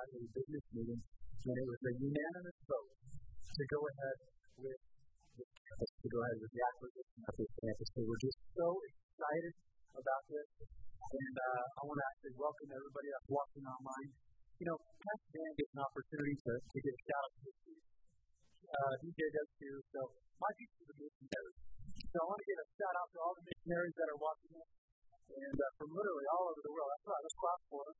had a business meeting, and it was a unanimous vote to go ahead with to go ahead with the acquisition of this campus. So we're just so excited about this. And uh, I want to actually welcome everybody that's watching online. You know, Pastor Dan gets an opportunity to, to get a shout out to uh, DJ does too. So my is the missionaries. So I want to give a shout out to all the missionaries that are watching this, and uh, from literally all over the world. That's right. Let's clap for them.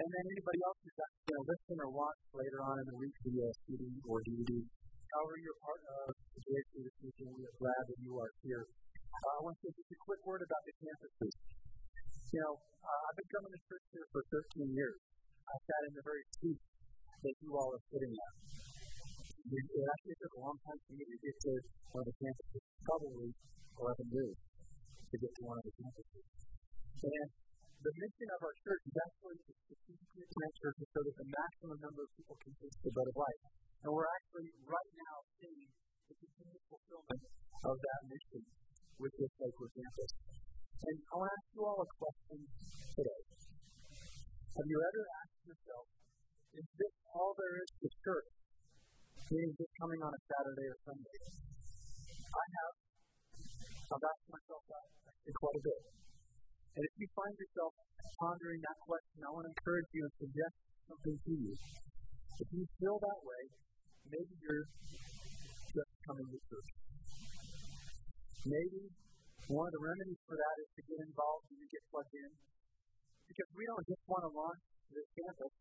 And then anybody else who's got you know listen or watch later on in the week via CD or DVD. However you're part of the JC this weekend, we are glad that you are here. Uh, I want to say just a quick word about the campuses. You know, uh, I've been coming to church here for 13 years. I sat in the very seat that you all are sitting at. It, it actually took a long time for me to get to one of the campuses, probably 11 years to get to one of the campuses. And the mission of our church is actually to strategically plant churches so that the maximum number of people can taste the bread of life. And we're actually right now seeing the continued fulfillment of that mission with this Lakewood campus. And I want to ask you all a question today. Have you ever asked yourself, is this all there is to church? Meaning just coming on a Saturday or Sunday? I have. I've asked myself that actually quite a bit. And if you find yourself pondering that question, I want to encourage you and suggest something to you. If you feel that way, maybe you're just coming to church. Maybe one of the remedies for that is to get involved and to get plugged in. Because we don't just want to launch this campus,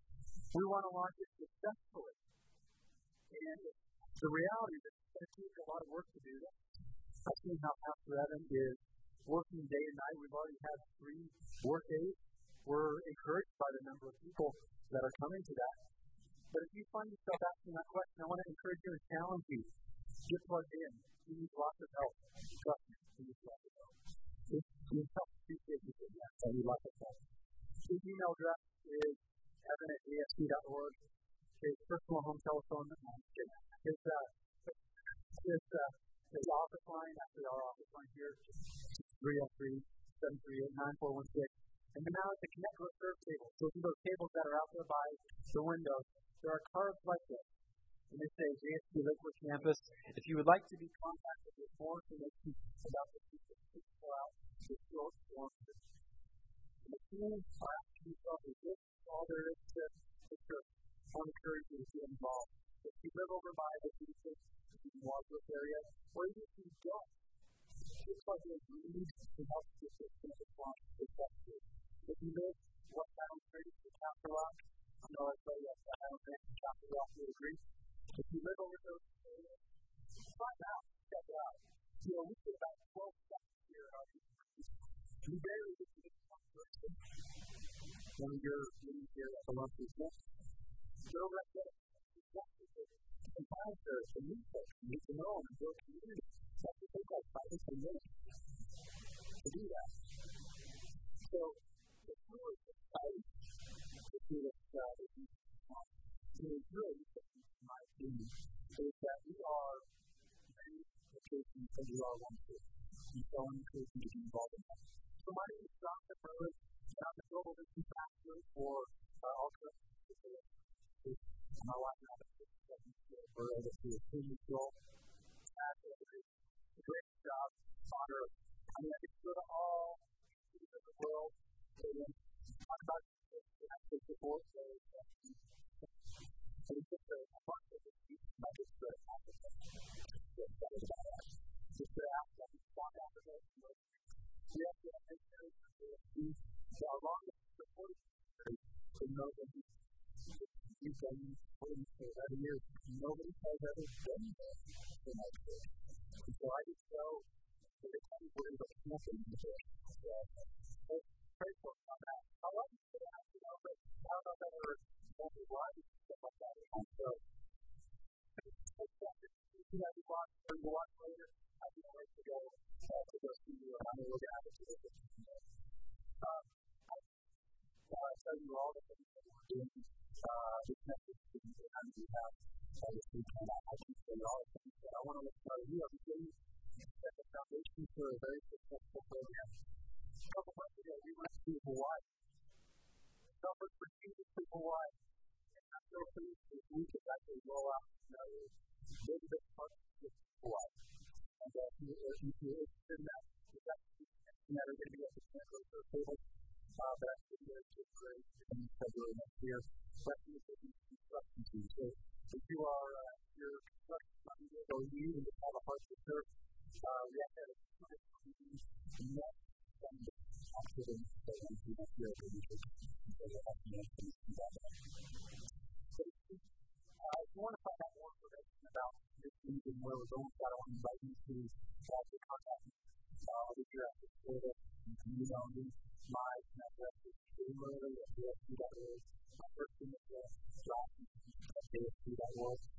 we want to launch it successfully. And the reality is that it's going to take a lot of work to do that. I've seen how Pastor Evan is working day and night. We've already had three work days. We're encouraged by the number of people that are coming to that. But if you find yourself asking that question, I want to encourage you and challenge you. Get plugged in. You need lots of help. Trust me, you need lots of help. If you help appreciate you yes, I need lots of help. His email address is evan at asc.org. His personal home telephone is uh, his, uh, his office line, actually our office line here, 303 738 9416. And then now at the Connect Reserve table. So these are those tables that are out there by the window. There are cards like this. And they say JSC Lakewood Campus. If you would like to be contacted with more information about the people, please fill out the short form. You are asking yourself, is this all there is to the church? I want to encourage you to get involved. If you live over by the Jesus, the Wadsworth area, or even if you don't, just like you need to help get this campus launch successfully. If you live what Battle Creek to Rock, I know I say that Battle Creek to Rock would agree. If you live over those areas, find out, check it out. Uh, you know, we get about 12 steps here at our We barely get to this one person when you're meeting here at the lunch weekend. Go right there. And find the, the new to know them, and build community. That take like five or ten minutes to do that. So, it's really exciting to uh, that you and in my opinion, is that we are many locations and we are one church. And so I'm you to be involved in that. So my name is Jonathan Burley, and I'm the Global Mission Pastor for uh, Churches. My wife and I have to a. And a great job, honor. I mean, I could go to all of the world and talk about support those. And it's just a part of the not just the. That is us. Just to ask them to walk out of those. We have to make sure that we are long supporting to know that we've been waiting for 11 years. Nobody has ever been there in. And so I just that to nothing in the for that. I love you for that, you know, but I don't know that ever and stuff like that. And so, you know, you watch or you watch later, I can't wait to go uh, to go see you. We're going to have a tour. Um, I to tell you all the things that we're doing uh, to you we have uh, all the that I want to you know. We are beginning to set the foundation for a very successful program. A couple months ago, we went to Hawaii. Numbers for Jesus people wide. And I'm so pleased this week is actually roll out another big, big partnership wide. And uh, if you're interested in that, we've got that are going to be at the campus or table. Uh, but I think they're just great in February next year. But you're taking construction too. So if you are, uh, your construction or you and have heart to serve, uh, we have to have a net Sunday after the. So we so have to that. Uh, if you want to find out more information about this region where we're going, I want to invite you to uh, to contact me. Uh, I'll be here after Florida. You know. My address is similarly at AFC.org. My first name is uh, Josh at AFC.org.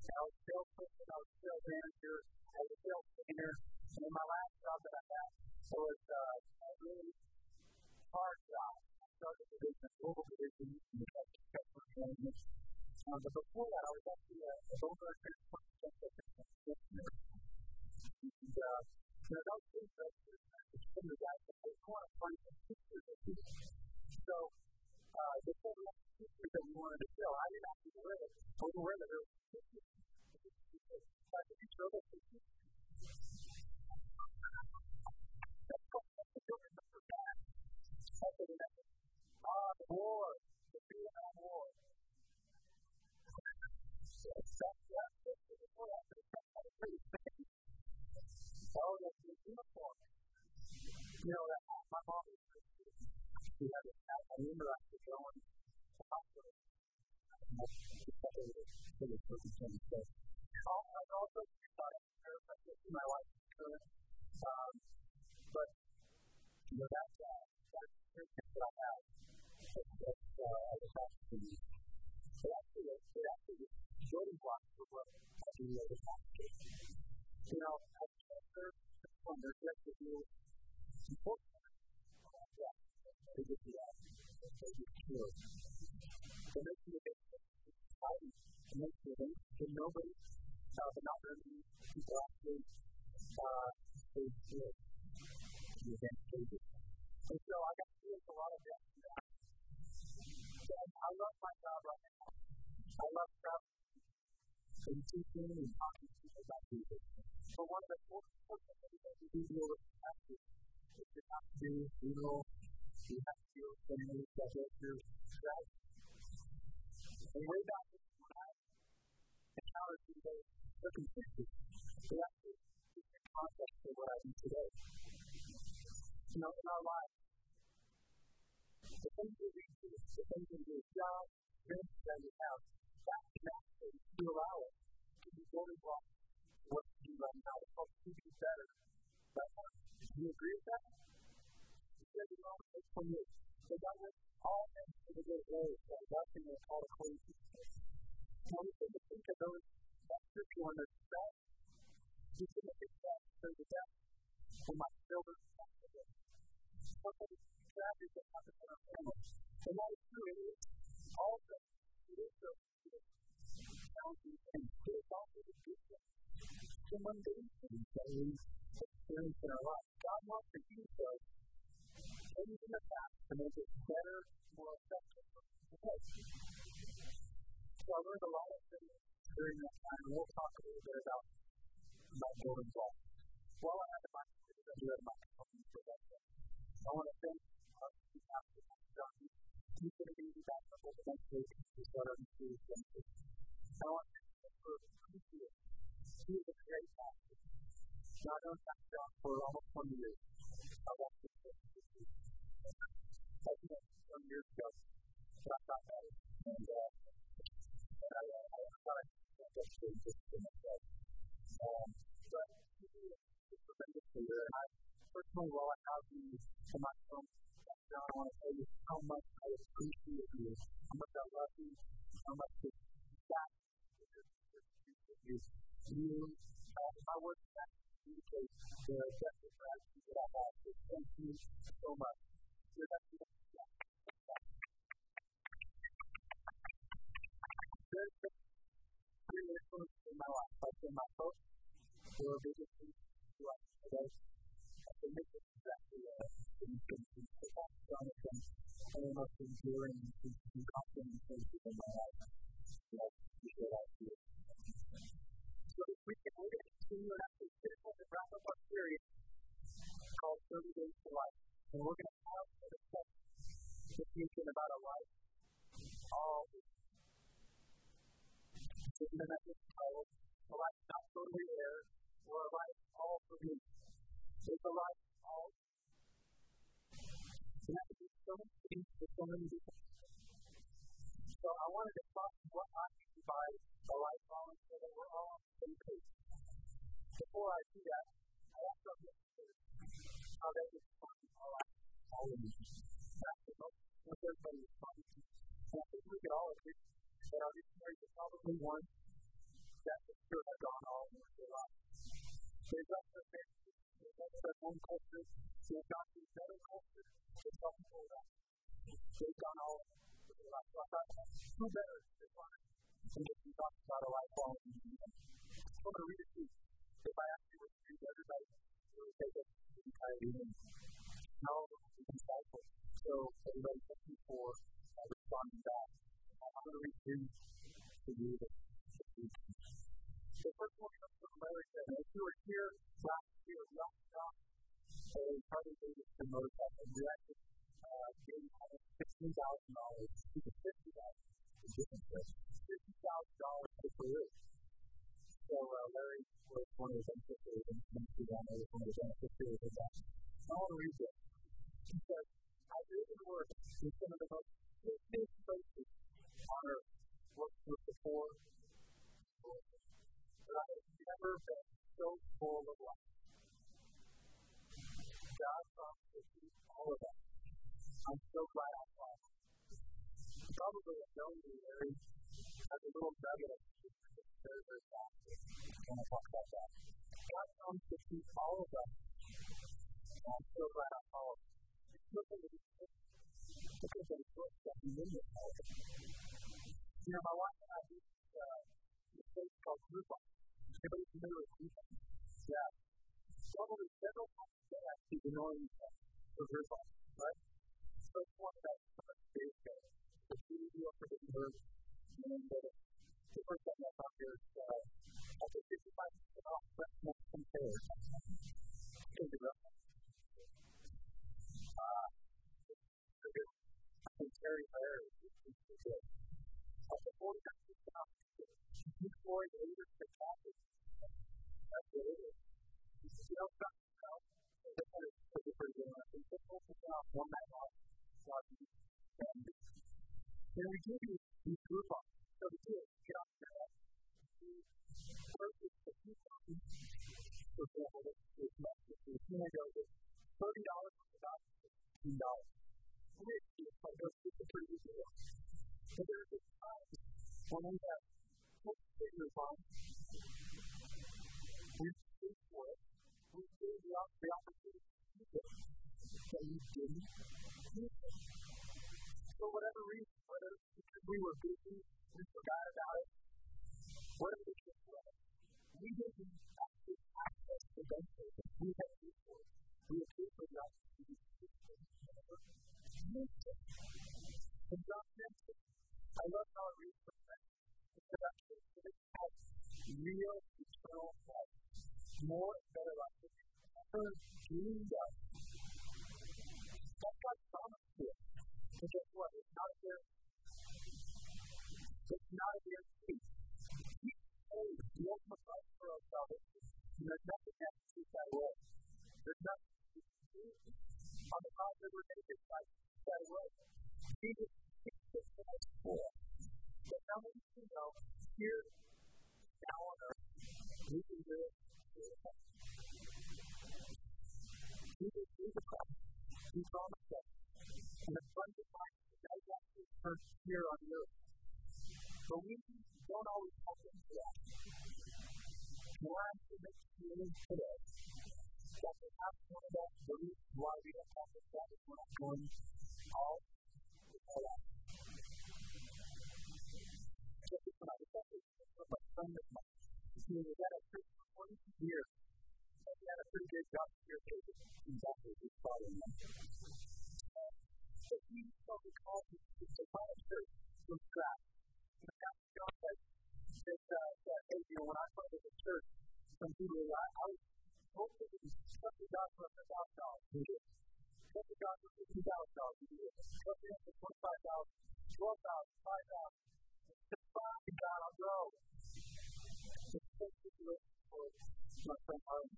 I was a salesperson, I was sales manager, I was sales trainer, and in my last job that I had, it was uh, a really hard job. I started division, a global division, the customer management. Um, but before that, I was actually a, owner of transportation. And, uh, you know, those of the guys that they want to find some pictures of people. So, uh, they the pictures that we wanted to show. I didn't actually wear it. I was aware that there were pictures. But if you the building number that. That's. Ah, the war, the Vietnam War. Oh, that's the uniform. You know, that my mom was she had I remember actually going to the hospital. And that's the the person so I also thought my wife um, but you know that's uh, that's the that I have that uh, I was asking it actually, it actually is building blocks for what I do pastor. You know, a pastor, when there's just a few important yeah, they to that. They cured. So make sure that exciting to make sure that nobody, uh, but not really people actually uh, they feel the event changes. And so I got to do a lot of that. I love my job right now. I love traveling and teaching and talking to people about Jesus. But one of the most important things that we do know have to is to have to do, know, you have to do family subject to strategy. And way back when I encountered these circumstances, they actually give me context for what I do today. You know, in our lives, the things we do, the things we do, job, things that we have, that can actually to allow us to be building blocks what to do right now to help you be better. Do you agree with that? He said in Romans 8 28, so God went all things to the good that God can make all the crazy. Now we tend to think of those that scripture on the back. You tend to think that there's a death for my children. Something tragic that happened in our family. And that is true. It is also, it is so challenging things. It is also the good things. The mundane things that we experience in our lives. God wants to use those in the to make it better, more effective. Okay. So I learned a lot of things during that time. and We'll talk a little bit about, about building blocks. While I had the microphone, I do have a microphone for that. I want to thank our pastor, John. He's going to be back for the next week to start our new series. I want to thank him for appreciating. He is a great pastor. Now, known Pastor John for almost 20 years. I watched him that's 20 years ago. But I thought that and, uh, and I, uh, I thought I was actually just for myself. Um, but he is tremendously good. And I personally, while I have you in my phone, I want to tell you how much I appreciate you, how much I love you, how much this that you. You, uh, my words that communicate the depth of gratitude that I have. So thank you so much. So the the with you. So we're going to continue finish up and wrap up our series called 30 Days to Life. And we're going to have a discussion this about a life all Taking the message titled A Life Not Totally There or A Life All for Me. It's a life all and that be so many things for so many different So I wanted to talk what I mean by a life balance so that we're all on the same page. Before I do that, I asked our listeners how a life That's the most what everybody responds to. And I think we could all agree that our missionaries are probably one that for sure have gone all in their lives. They've left their families, they've left their home culture, they've gone to better culture, they've gone for that. They've gone all in their lives. So I thought, who better to define than if we talk about a life long in I'm going to read it to you. If I ask you what to read, everybody will take it the How insightful. So, everybody, thank you for uh, responding back. I'm going to read through to you the, the first one comes from Larry said, if you were here last year, last time, a Harley Davidson motorcycle, we actually uh, gave thousand dollars to the fifty thousand fifty thousand dollars for Peru. So uh, Larry was one of the beneficiaries, and Nancy was one of the beneficiaries of that. I want to read this. He I live and work in some of the most safest places on earth. Work with the poor, but I have never been so full of life. God promises to all of us. I'm so glad I saw it. Probably known you, Larry, as a little nugget of very, very fast. I want to talk about that. God to keep all of us. I'm so glad I saw it. The the. You know, my wife and I do uh, this place called Groupon. Anybody familiar with Groupon? Yeah. Probably several times a day, actually, the knowing for Groupon, right? So it's one of that days ago. The TV deal for the bird, and uh, the first thing I found here is uh, after 55% off, let's make compare. Can you I Terry Larry is good. After 49% off, before the leader to Catholic, that's what it is. You know, something else, it's a different thing. I think 50% off one night off, and we give you these group offers. So the deal is get off your head. Purchase the coupon. For example, is message. The teenager dollars. Weird deal, but those are a pretty good deal. So there's this time when we have six figures on, we pay for it, we gave the, the opportunity to use it, that you didn't use it. For whatever reason, whether because we were busy, we forgot about it, whatever the case was, we didn't actually access the benefits we had paid. We had paid for the opportunity use John mentioned, I love how it reads from that. Because actually, it has real eternal life, more and better life dreamed of. That's God's promise to us. And guess what? It's not guarantee. It's not a guarantee. He paid the ultimate price for our salvation. And there's nothing that can take that away. There's nothing on the that we're naked by that away. Jesus takes this price for us. But now need to know here, now on earth, we can do it the Jesus is Christ. He promised us the abundant life does actually occur here on earth. But we don't always tap into that. want to make sure today that perhaps one of those reasons why we don't have this that is we're not going all all out. Just when I was from a friend of mine, he was at a church for 20 years, and he had a pretty good job here in Baptist, his father and So he felt the call to final church from scratch. And Pastor John said, that, uh, that, hey, you know, when I started the church, some people, I, I was to trust God for a thousand dollars. Trust God for fifty thousand dollars. Trust Him for twenty-five thousand, twelve thousand, five thousand. Just find God, I'll go. It's so situation for my friend Harlan.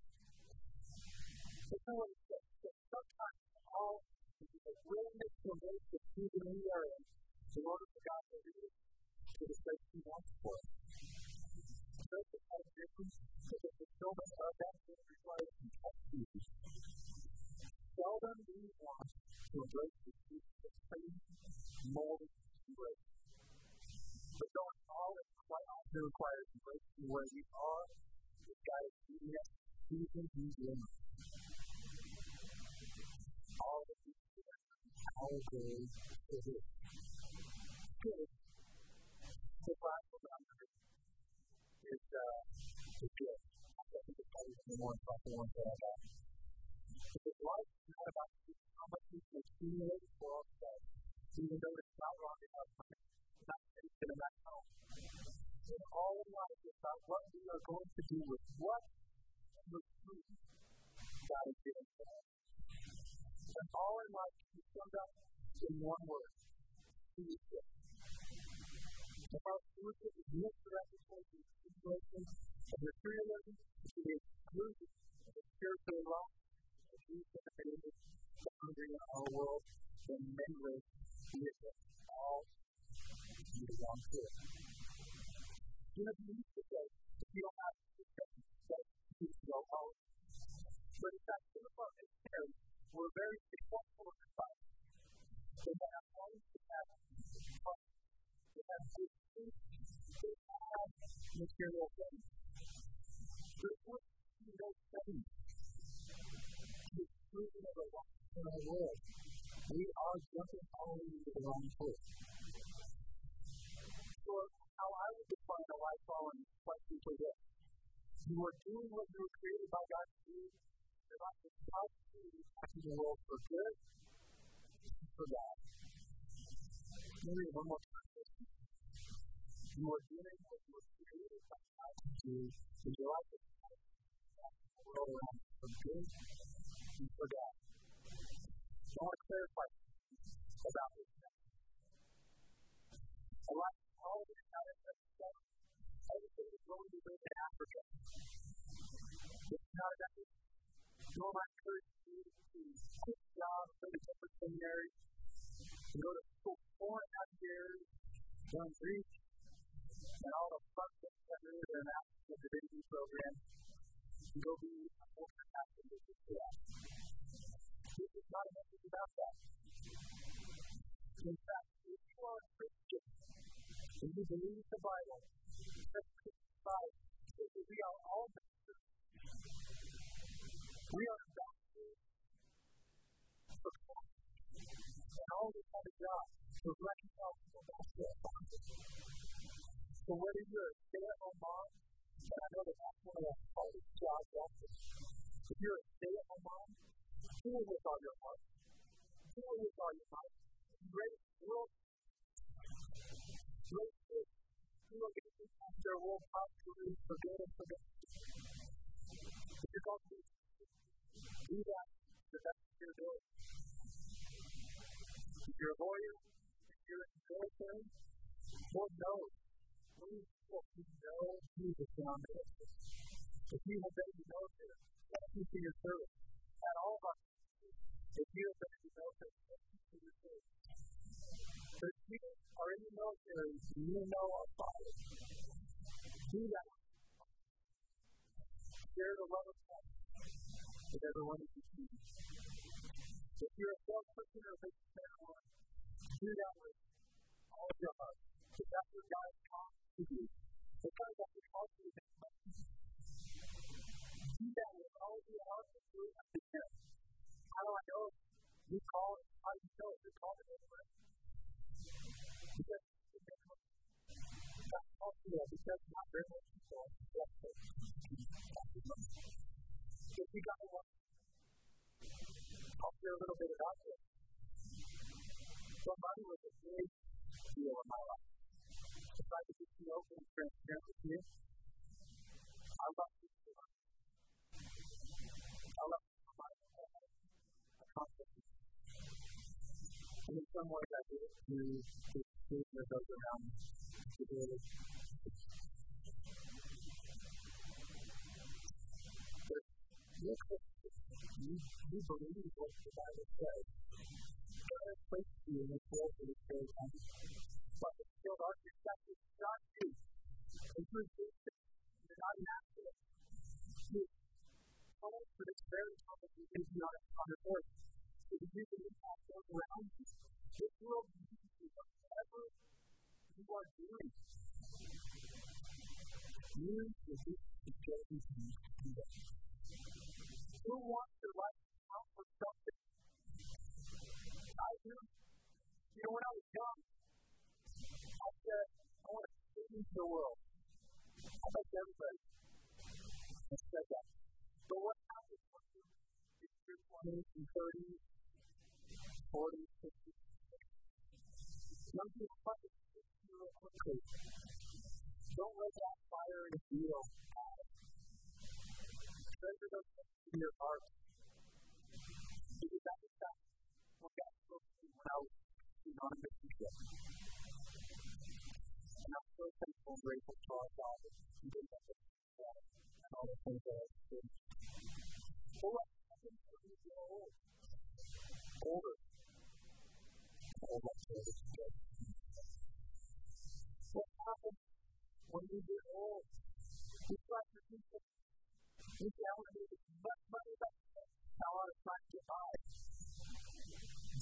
It's not what he said. Sometimes all the willingness to make the season we are in in order for God to lead us to the place He wants for us. Kind difference because the fulfillment of that which requires completion. Seldom do we want to embrace the truth of faith, molded grace. But going all in quite often requires embracing where we are, the God is leading us, choosing He's in. All of these things, our day is it. Good. The Bible is, uh, is good. I think it's probably the more important one that I got. Because life is not about how much we can accumulate for ourselves, even though it's not wrong enough, not taken in that home. And all in life is about what we are going to do with what with who God has given to us. And all in life can be summed up in one word stewardship. If our stewardship is the situation of materialism, to the exclusion of the spiritual life, of these benefited the hungry in our world, then many ways are all you belong to it. You know, you to say, if you don't have to that you go home. But in fact, some of our missionaries were very successful in their life. They had they had homes, they had good material things. In our world. We are jumping all into the wrong place. So, how I would define a life following quite simply this. You are doing what you were created by God to do. You're not just to the world for good, for God. Read one more. You are doing what you were created by God to do in the world around for good and for God. I want to clarify about this. A lot of all of this out of everything is going to live in Africa. It's not that nor my encourage you to quit a job, go to different seminary, to go to school four and a half years, learn Greek, and all the fun things that are in an African divinity program, and go be a full-time pastor with that. This is not a message about that. In fact, if you are a Christian and you believe the Bible, that we are all masters. We are ambassadors for Christ. And all us have a job to reconcile people back to our Father. So whether you're a stay-at-home mom, and I know that that's one of the hardest jobs out there. If you're a stay-at-home mom, deal with all your heart. Deal with all your. Raise world. Raise kids. Who are going to impact their world positively for good and for good. If you're going to do that, the best you're doing. If you're a lawyer, if you're the military, Lord knows. People know Jesus beyond this. If you the military, thank you for your service. And all of us, if you obey the military, thank you for your service. But if you are in the military you know our Father, do that. Share the love of Christ with everyone that you see. If you're a salesperson or a do that with all of your heart. If that's what God has Sometimes I get hard to think. See that will always be hard to do. How do I know? You call it. How do you know it? You. Because that's also because not very much people. If you got one, I'll share a little bit about it. Somebody was a big deal in my life. I could just be open and transparent with you, I love you so much. I love you so much. I constantly. And in some ways, I did it through the student of those around me. To really you, you believe what the Bible says. God has placed you in this world for this very time. The skilled architect is not you. And through Jesus, you're not natural. You called for this very time you can be on, earth. So that you can impact those around you. This world needs you, whatever you are doing. You will be the chosen people. Who wants their life to count for something? I do. You know, when I was young, I said, I want to change the world. I like everybody. Said that. But what happens when you get your 20s and 30s, 40s, 50s? Young people real quickly. Don't let that fire in you. Treasure those things in your heart. Because that is what God spoke to me when I was on a mission trip. And I'm so thankful and grateful to our Father who and all the things that. But what happens when you get old? Old like. What happens when you start to make as much money as I can. How I trying to get by.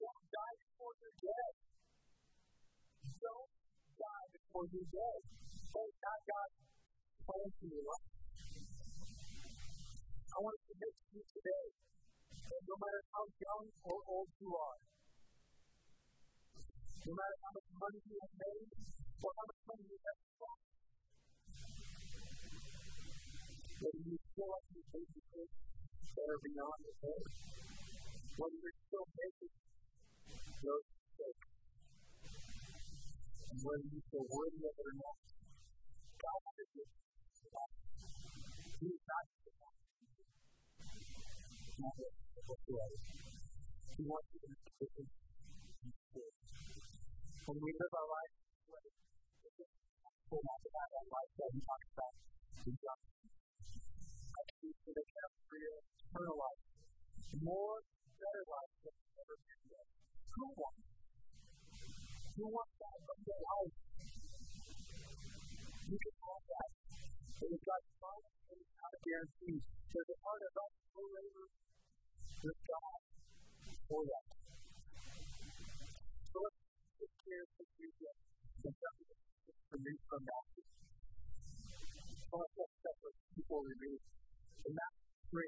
Don't die before you're dead. Don't die before you're. Thank God God plans for your life. I want to submit to you today that no matter how young or old you are, no matter how much money you have made or how much money you have spent, whether you feel like you're taking things that are beyond the head, whether you're still making those and whether you feel worthy of it or not, God has you. He is not one. He wants you to make a difference when we live our life this way, it's just pull out of that life that he talks about in John. I choose for the free eternal life, more better life than ever been yet. Who wants? Who wants that abundant life? You can have that. It is God's promise and it's not a guarantee. There's a part of us who labor with God for that. So let's take care of this weekend. And something that's from that. Want to set separate before we read. Matthew 3,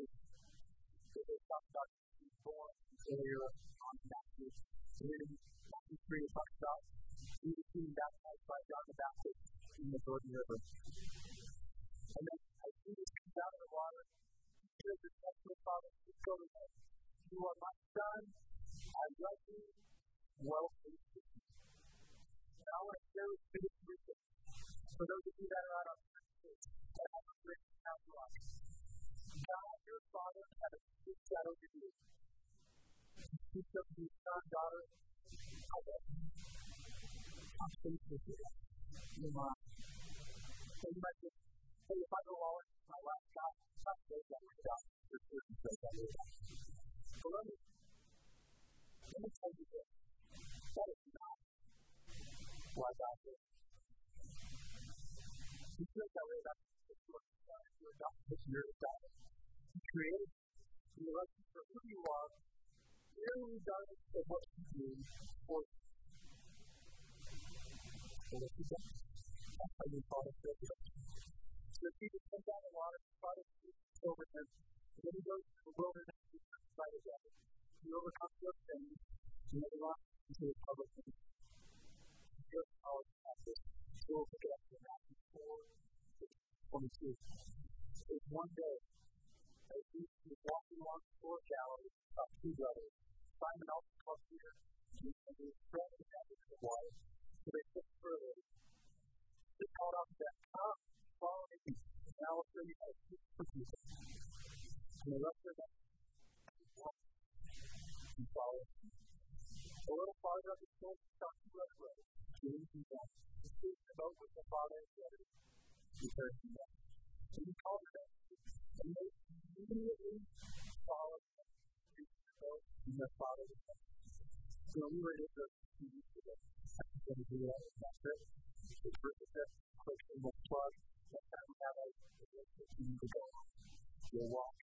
where they talk about being born earlier on Matthew. Matthew 3, it about Jesus being baptized by John the Baptist in the Jordan River. And then as Jesus comes out of the water, he says, the Heavenly Father, go him. You are my son. I love you. Well pleased with you. And I want to share with you this weekend. For those of you that are out on the that have a great house life. God, your Father, had a big shadow to you. He speaks of your son, daughter. I love you. I'm pleased with you. You're. So you might just say, if I go all in my life, God, God. So that God. So let me, let me tell you this. That is not why God did created you. He loves you for who you are, merely regardless of what you do for you. So that you don't. That's how you call it resurrection. So Jesus comes out of water, the Father speaks over him, and then he goes to the wilderness and he to get it. He overcomes those things, and then he walks into the public thing. Here's how it passes. So we'll look at Matthew 4, 22. It's one day Jesus was walking along the shore Galilee, about two brothers, Simon also called Peter, and he was down into the. So they took further. They called out to them, Come, follow me, and will show you how to for people. And they left their nets and walked and followed. A little farther up the shore, they saw two other brothers, James and the boat with their father and brother. He heard them. And he called them, and they immediately followed him the and their father was. So we were the that in that. The we to go walk.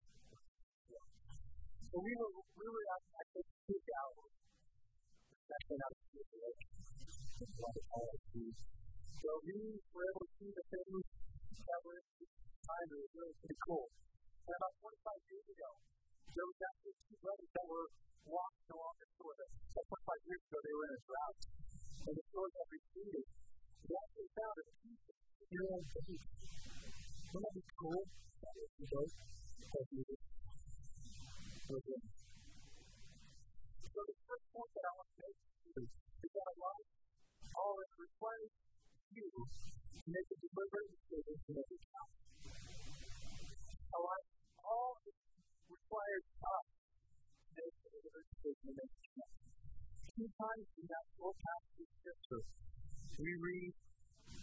So we were, we were at, I think, two hours. The. So we were able to see the things that were time. It was really pretty cool. And about 25 years ago, there was actually two brothers that were walking along the shore. That 25 years ago, they were in a drought. And the shore got receded. They actually found a piece of own faith. Wouldn't that be cool? That is the boat that you So the first point that I want to make is that a lot all it requires you to make a deliberate decision to make a count. All it requires us to make deliberate decision a. Two times in that full passage of Scripture, we read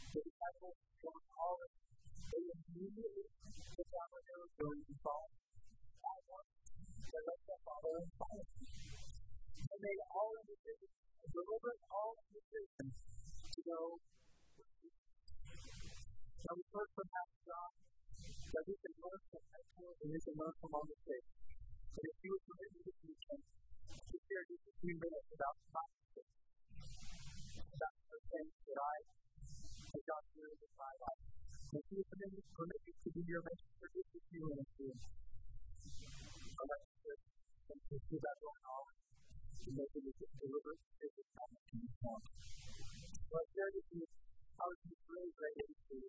the disciples all in. They immediately that we can learn from excellence and we can learn from our mistakes. But if you would permit me this weekend to share just a few minutes about my mistakes, about the things that I through my life. If you permit me, permit me to be your for few minutes here, I'd like to and to that going on to make it deliberate how you want. So I share with you I was just really great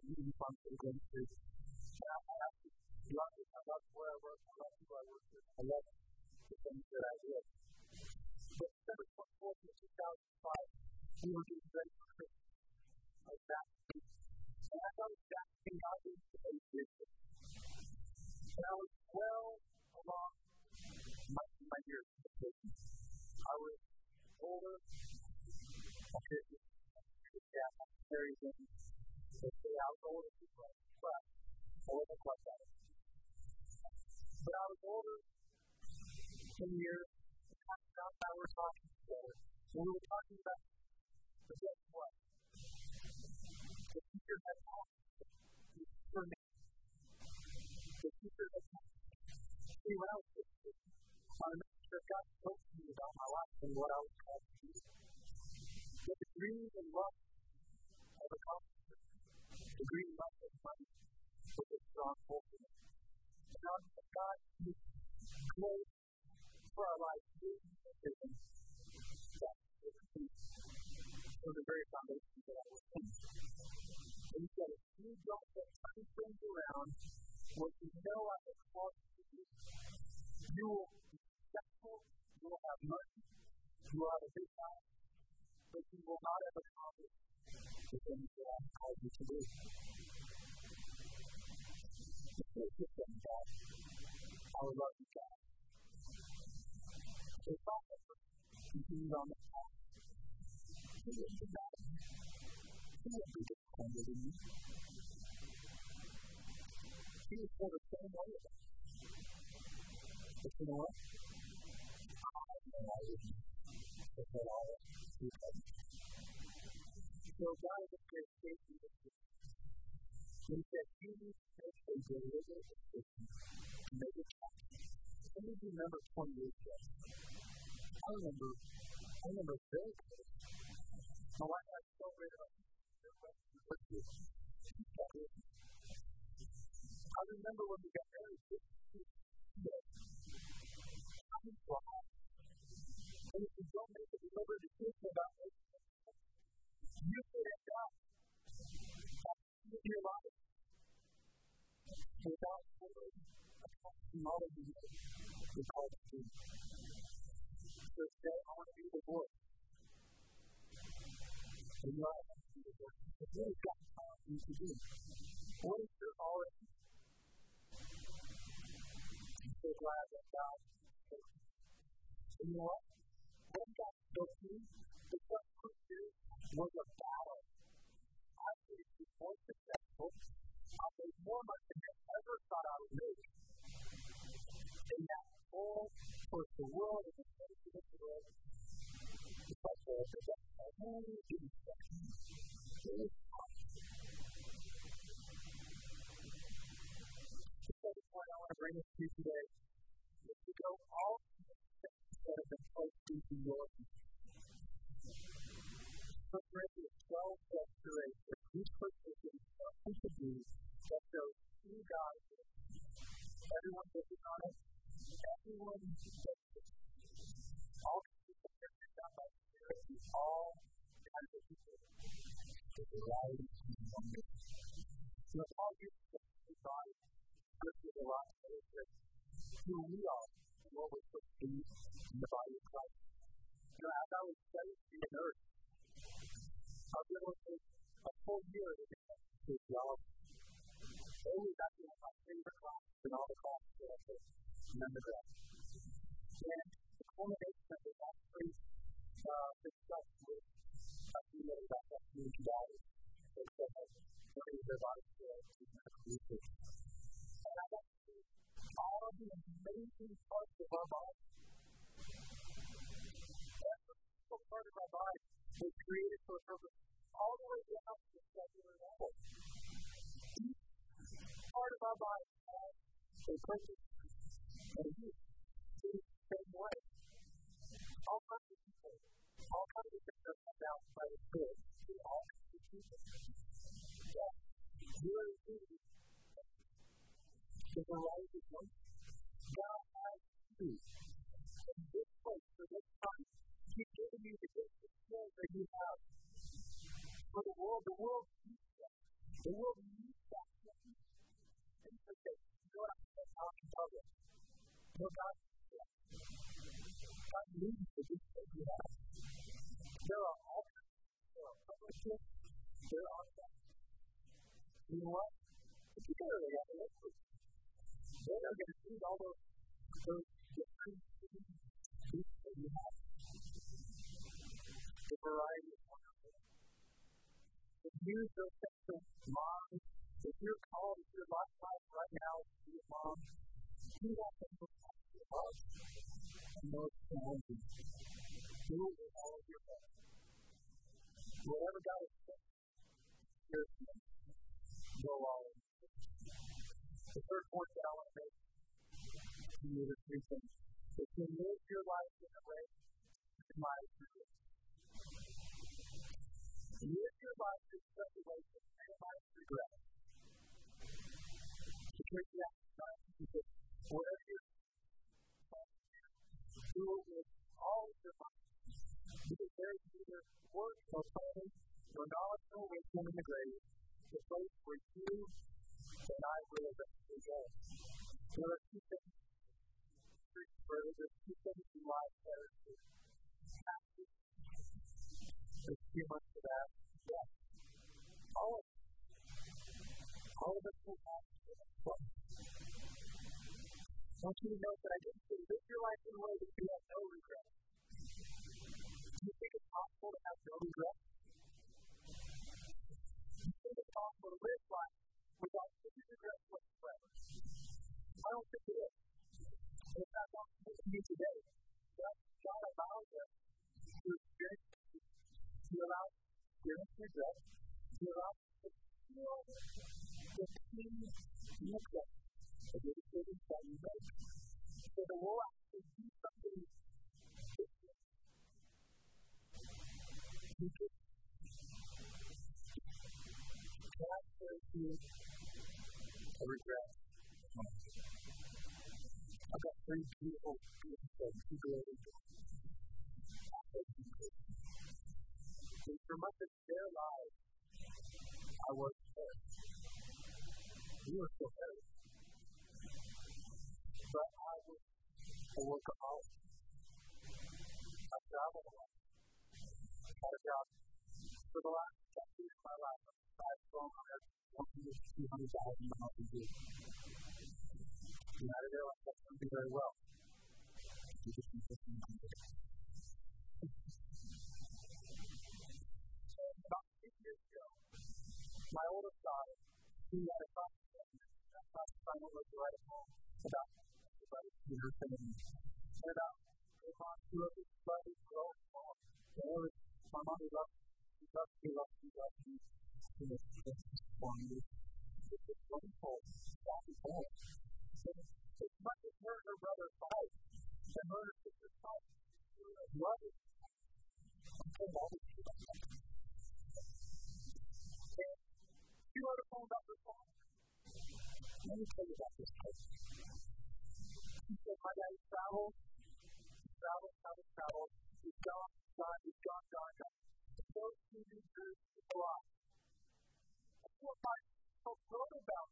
meeting function into I to love it. I love where I work. I love who I work with. I love the things that I do. But December 24th, 2005, we were getting ready for Christmas. Like that. And I thought that thing I did today did And I was well along my, my years of business. I was older. I could yeah, very good. So say I was older but I that. But I was older ten years. Now I was talking together. And we were talking about but guess what? The teacher had asked for me. The teacher had asked me when I was 15. I remember me about my life and what I was called to do. The dreams and love of accomplishment. The green light of money with a strong now that God is close for our. That's from the very foundation that I was. And he said, if you don't get turn things around, what you know I have called you to do, you will be successful, you will have money, you will have a big house, but you will not have accomplished the things that I've called you to do. Just saying that I would love you guys. So Father continues on the path. He is the God. He will be disappointed in you. He is for the same way of us. But you know what? I know I. But that all because so God is a great safety system. He said, to make a deliberate decision to make choice. Some of you remember 20 years ago. I remember, I remember very clearly. My wife had so great about I remember when we got married, I glad. And if you don't make a deliberate decision about making you could end up without fully accomplishing all that is. So today, I want to be the voice. And you are to be the voice. But what has God called you to do? What is your already? I'm so glad that God spoke. And you know what? When God spoke to you, the two was a battle. I would be more successful. I made more money than I ever thought I would make. And that whole towards the world and the of the world. It's like the second point I want to bring today is to go all the things that have been placed into your First Corinthians 12 says to that each person is that shows who God is. Everyone looking on it, everyone does it. All people are done by the Spirit, all kinds of people. The variety of numbers. So Paul uses the body, scripture a lot to illustrate who we are and what we're supposed to be in the body of Christ. You know, as I was studying the earth, I'll be able to take a full year to theology. Always that's one of my favorite classes in all the classes that I took in undergrad. And the culmination of it actually uh, discussed with a few of that that community values. They said that of their bodies were research. And I got to see all of the amazing parts of our body. Every single part of our body was created for a purpose all the way down to the cellular level. Part of our body has a purpose and use the same way. All kinds of people, all kinds of things are sent out by the Spirit to all kinds of people. Yeah. You are the the variety of life. God has you in this place for this time. He's given you the gifts and skills that you have for the world. The world needs that. The world needs. Have. There are all there are public there are. You know what? If to the other they're going to use all those, those that you have. The variety of use those things of If you're called, if you're life right now to be a mom, do that thing with your heart and those challenges. Do it with all of your heart. Whatever God has said, Him. Go all in. The third point that I want to make to you three things. If you live your life in a way that admires you, Live your life in such a way that minimize regret. To whatever you're do it with all of your mind. Because there is neither work nor planning, nor knowledge nor wisdom in the grave, the place where you and I will eventually go. There are two things, two things in life that are there's too much of that. Yes. All of. All of will happen to us. I want you to know that I didn't say live your life in a way that you have no regret. Do you think it's possible to have no regret? Do you think it's possible to live life without any regret whatsoever? I don't think it is. In fact, I'm supposed to be today. God allows us to experience you allow parents to regret, you allow to feel the regret of the that you. So the world actually do something different. You you regret? I've got three beautiful, beautiful, And for much of their lives, I was there beautiful faith. But I was a workaholic. I traveled a lot. I had a job for the last decade of my life. I've grown up two hundred thousand a year. I realized that's very well. About eight years ago, my oldest daughter, she had a conversation. That conversation was right at home about everybody in her family. And about her mom, two of his brothers were all involved. They were, my mom loved me. She loved me, loved me, loved me. She was just for me. It was wonderful. That was all. As much as her and her brother fight, and her and her sister fight, love is until all the poem about her father. Let me tell you about this place. My daddy traveled, traveled, traveled, traveled. He's gone, gone, he's gone, gone, gone. So he returns to the. That's what my folks wrote about.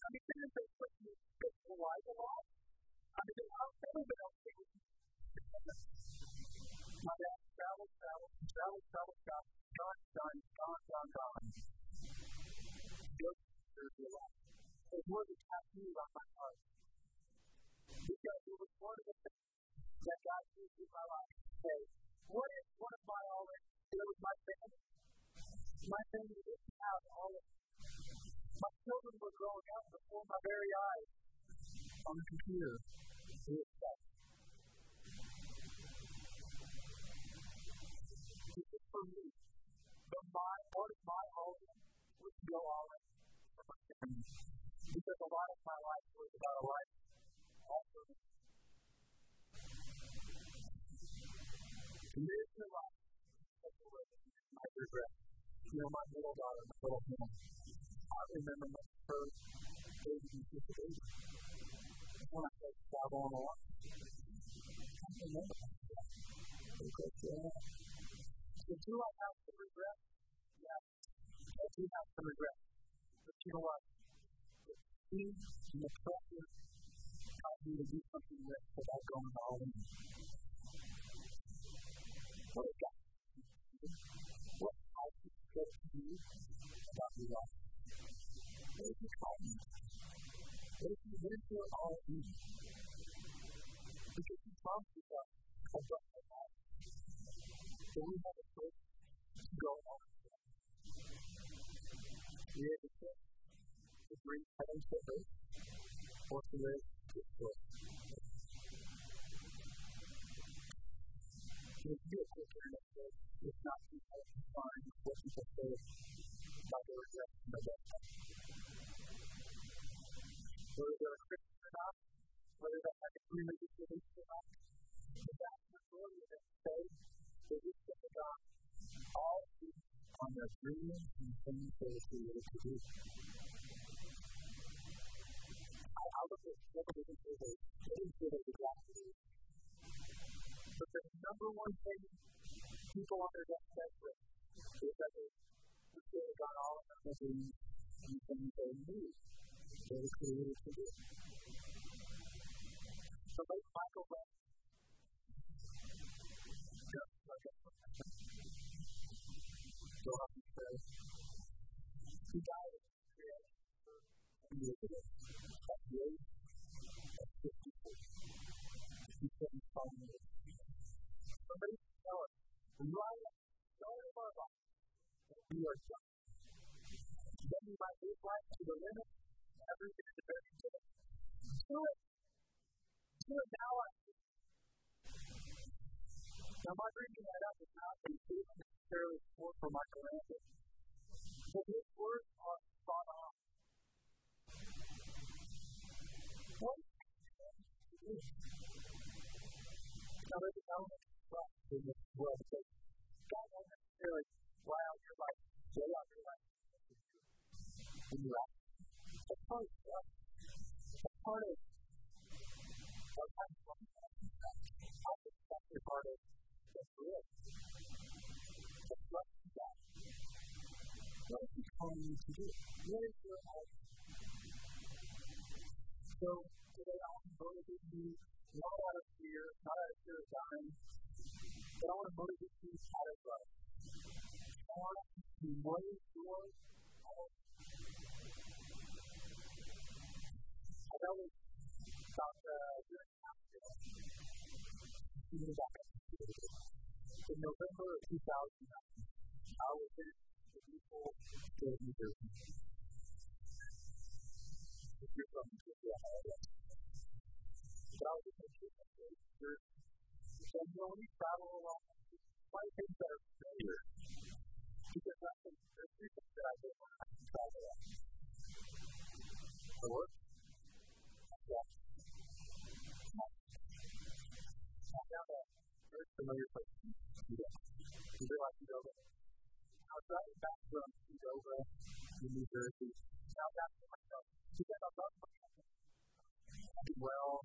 I mean, they put you in the life a lot? I mean, I've never been able to My dad traveled, traveled, traveled, traveled, traveled, gone, gone, gone, gone, gone. Just there's your life. It was a tattoo on my heart. Because it was one of the things that God used in my life. Hey, what if one of my always, it was my family? My family didn't have all of my children were growing up before my very eyes on the computer. Was is for me. But my, part of my home was to go all in for my family. Because a lot of my life was about a life also. Live your life. I regret. You know, my little daughter, my little man, I remember my first baby the baby. When I started traveling a lot. I remember that. Because, yeah. So do I have some regret? Yeah. I do have some regret. But you know what? Speed and the pressure caused me to do something with without going all in. What is that? What I should say to you about your life? What if you call me? What if you went for all in? Because you promised yourself, I've got my life. So we have a choice to go on. We have a choice to bring heaven to earth or to live this way. If you get quick internet says it's not hard to find what people say about their rejection of that Whether they're a Christian or not, whether they have a religious belief or not, the vast majority of them say they just get to God all on their dreams and things they were created to do. I, I at but the number one thing people on their deathbed with is that they God all of and things they created to do. So like Michael a go up and say, he died of creation years ago at the age of 54. He couldn't find it. Somebody tell us we are. Then we might life to the limit, everything is very good. Do it. Do it now. Now, my bringing that up is not a statement necessarily for Michelangelo, but his words are spot on. Now, there's an element of trust in this world because God won't necessarily fly out your life, lay out your life in your life. That's part of trust. That's part of our time of life. I think that's a part of that's real. The trust in God. What is He calling you to do? What is your life? So, I want to with you not out of fear, not out of fear of dying, but I want to motivate you out of love. I want to motivate your heart. I know a year and a half ago. In November of 2009, I was in the beautiful state of New Jersey. If you're from New Jersey, I know but I in New Jersey. And you know, you travel a lot, one of the things that are familiar, because that's the, things that I did when I travel a lot. I work, yeah. I found very familiar place to. You realize you go there. I was driving back from Qdoba to New Jersey. Now back to myself. Because I love my well,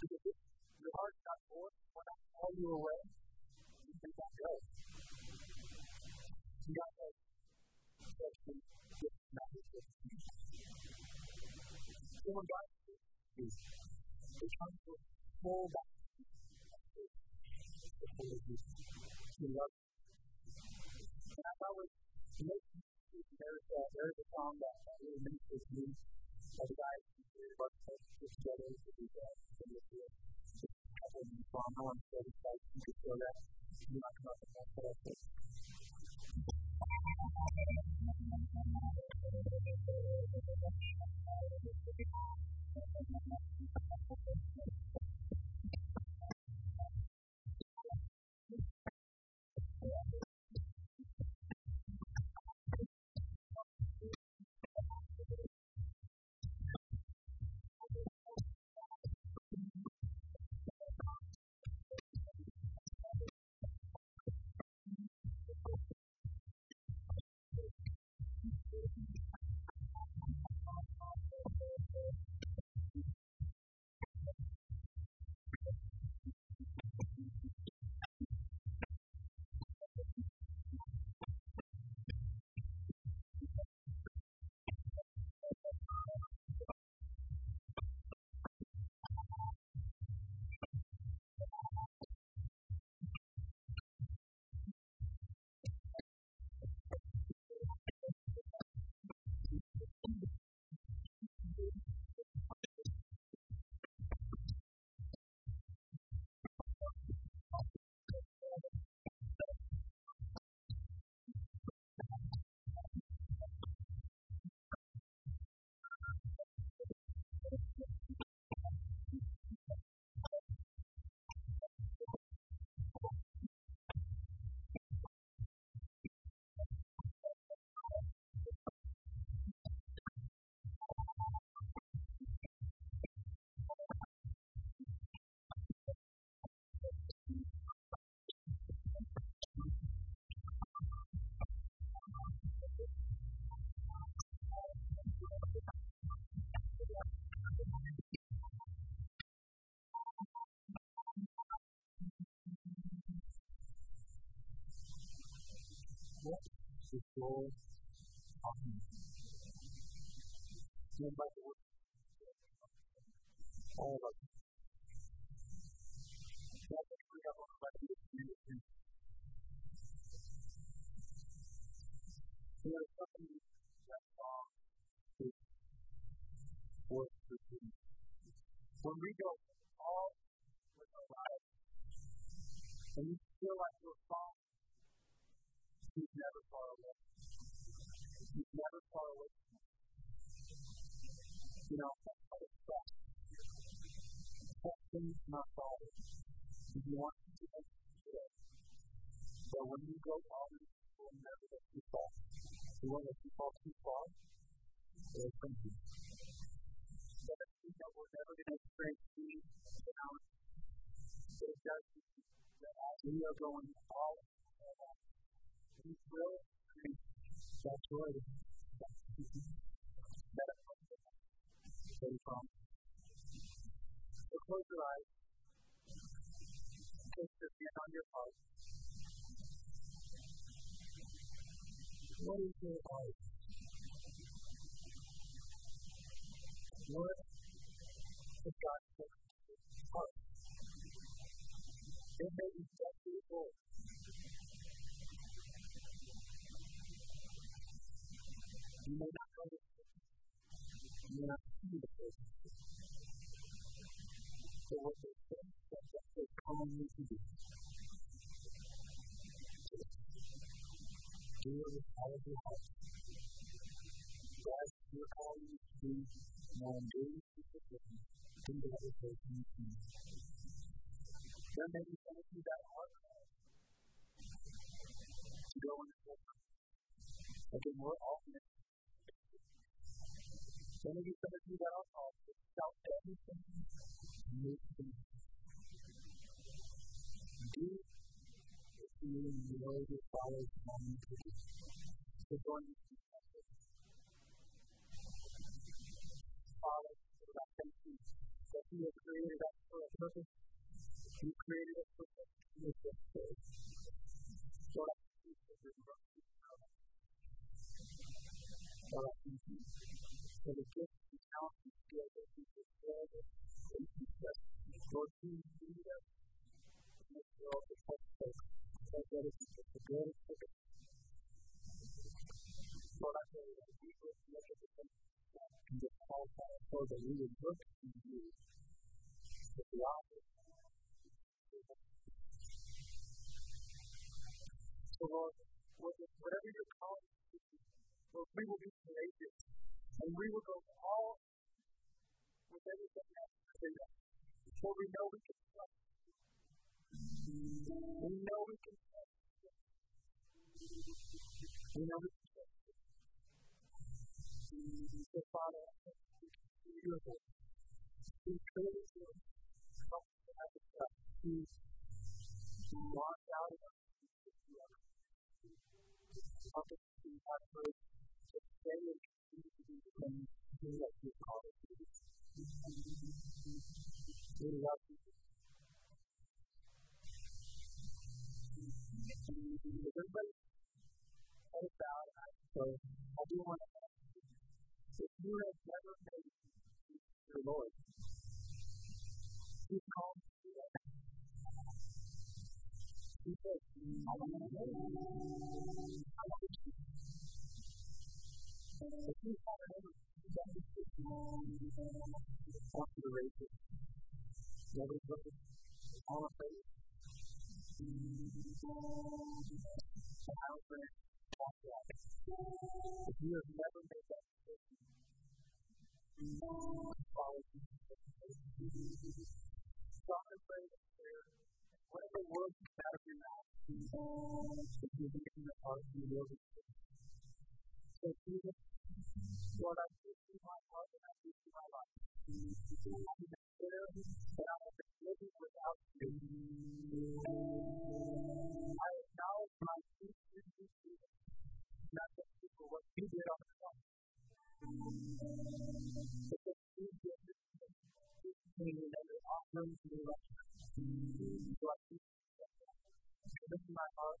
your heart's not Lord, when I call you away, you think I go. You got to especially get matters with you. So when God is, comes to full back before you. He loves you. And I was making there's, uh, there's a song that really ministers to me. Uh, the guys who work together to do that. So this is a couple of song. I want to show this guy. You can show that. You're not going to have what is your by the word all of us. We. There is something that um, is. When we go all with our lives, and you feel like He's never far away. He's never far away. You know, that's how it's trust. Trusting not falling. If you want to do it today. But when you go on, you will never let you fall. You won't let you fall too far. It'll bring you. But if you know we're never going to experience peace, balance, because we are going all we will that's right. That is from. So close your eyes. Place your hand on your heart. What is your heart? What is God's heart? It may be deeply full. You may not know the You may not see the person. So what they say is that they calling you to do. Do it with all of your heart. God, you're calling you to do more daily people do the other person you see. There may be some of you that are to go in the Again, we're all in some of you, some of you that are called to sell everything you can. Do if you know your Father's calling to do. So going to Father, I thank you that you have created us for a purpose. You created us for a purpose. Lord, I thank you for your mercy. Lord, I thank you for the gift and skill that you given us. Lord, you in this world to help that is the pray that we would the things and just call that so that we would you the object. So, Lord, whatever you're calling us to Lord, we will be courageous and we will go all with everything within us. For we know we can trust. We know we can trust. We know we can trust. So, Father, we your voice. We praise you. Help us to have the trust to launch out of us. Help us to to stay in and call you. Everybody, head bowed and. I do want to if you have never made your Lord, called you right now. He says, I want to know. I want to if you haven't ever you to. And you have never Jesus. Stop and pray this prayer. Whatever word out of your mouth, if you believe in your heart, you will so, Jesus, Lord, I give you my heart and I give you my life. I am declare that I have been living without you. I acknowledge my sin to you, not just for what you did on the cross, that you did this thing that is offering to me right now. So I give you my heart,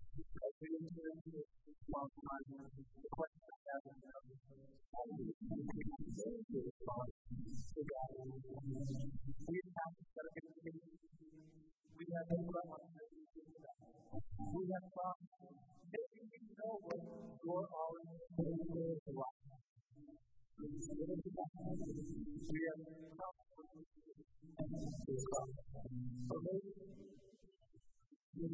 We have However,